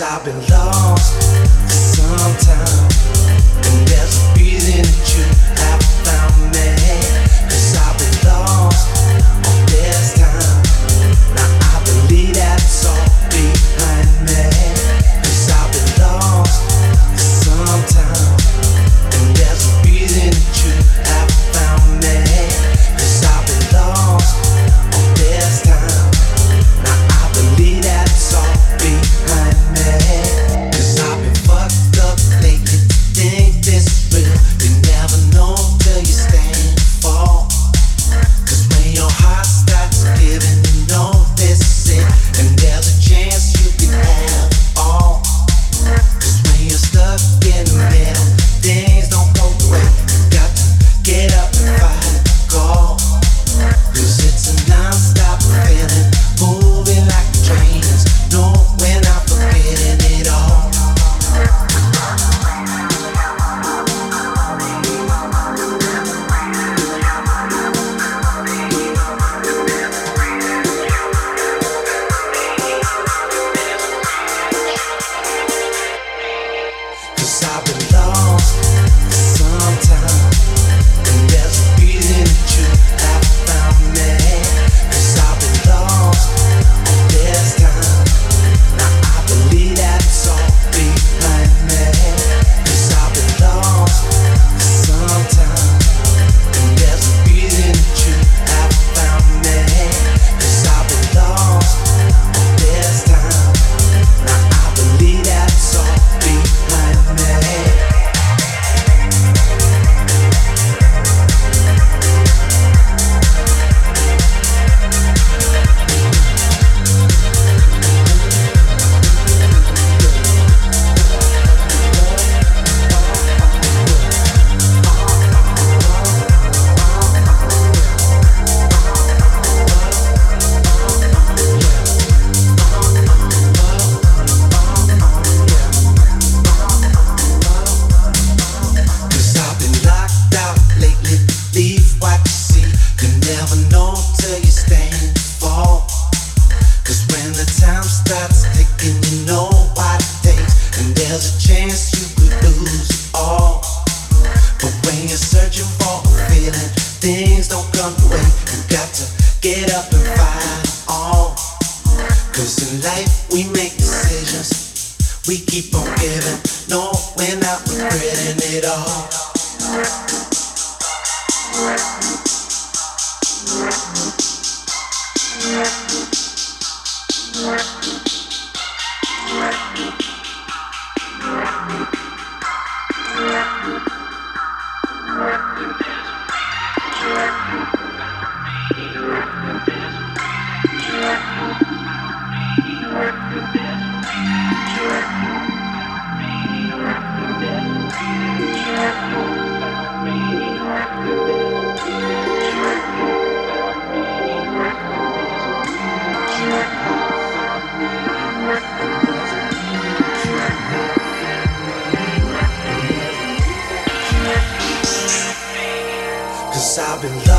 I've been loved. I've been lying.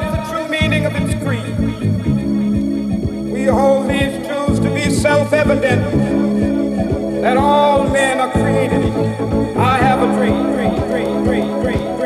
The true meaning of its creed. We hold these truths to be self-evident that all men are created. I have a dream, dream, dream, dream, dream,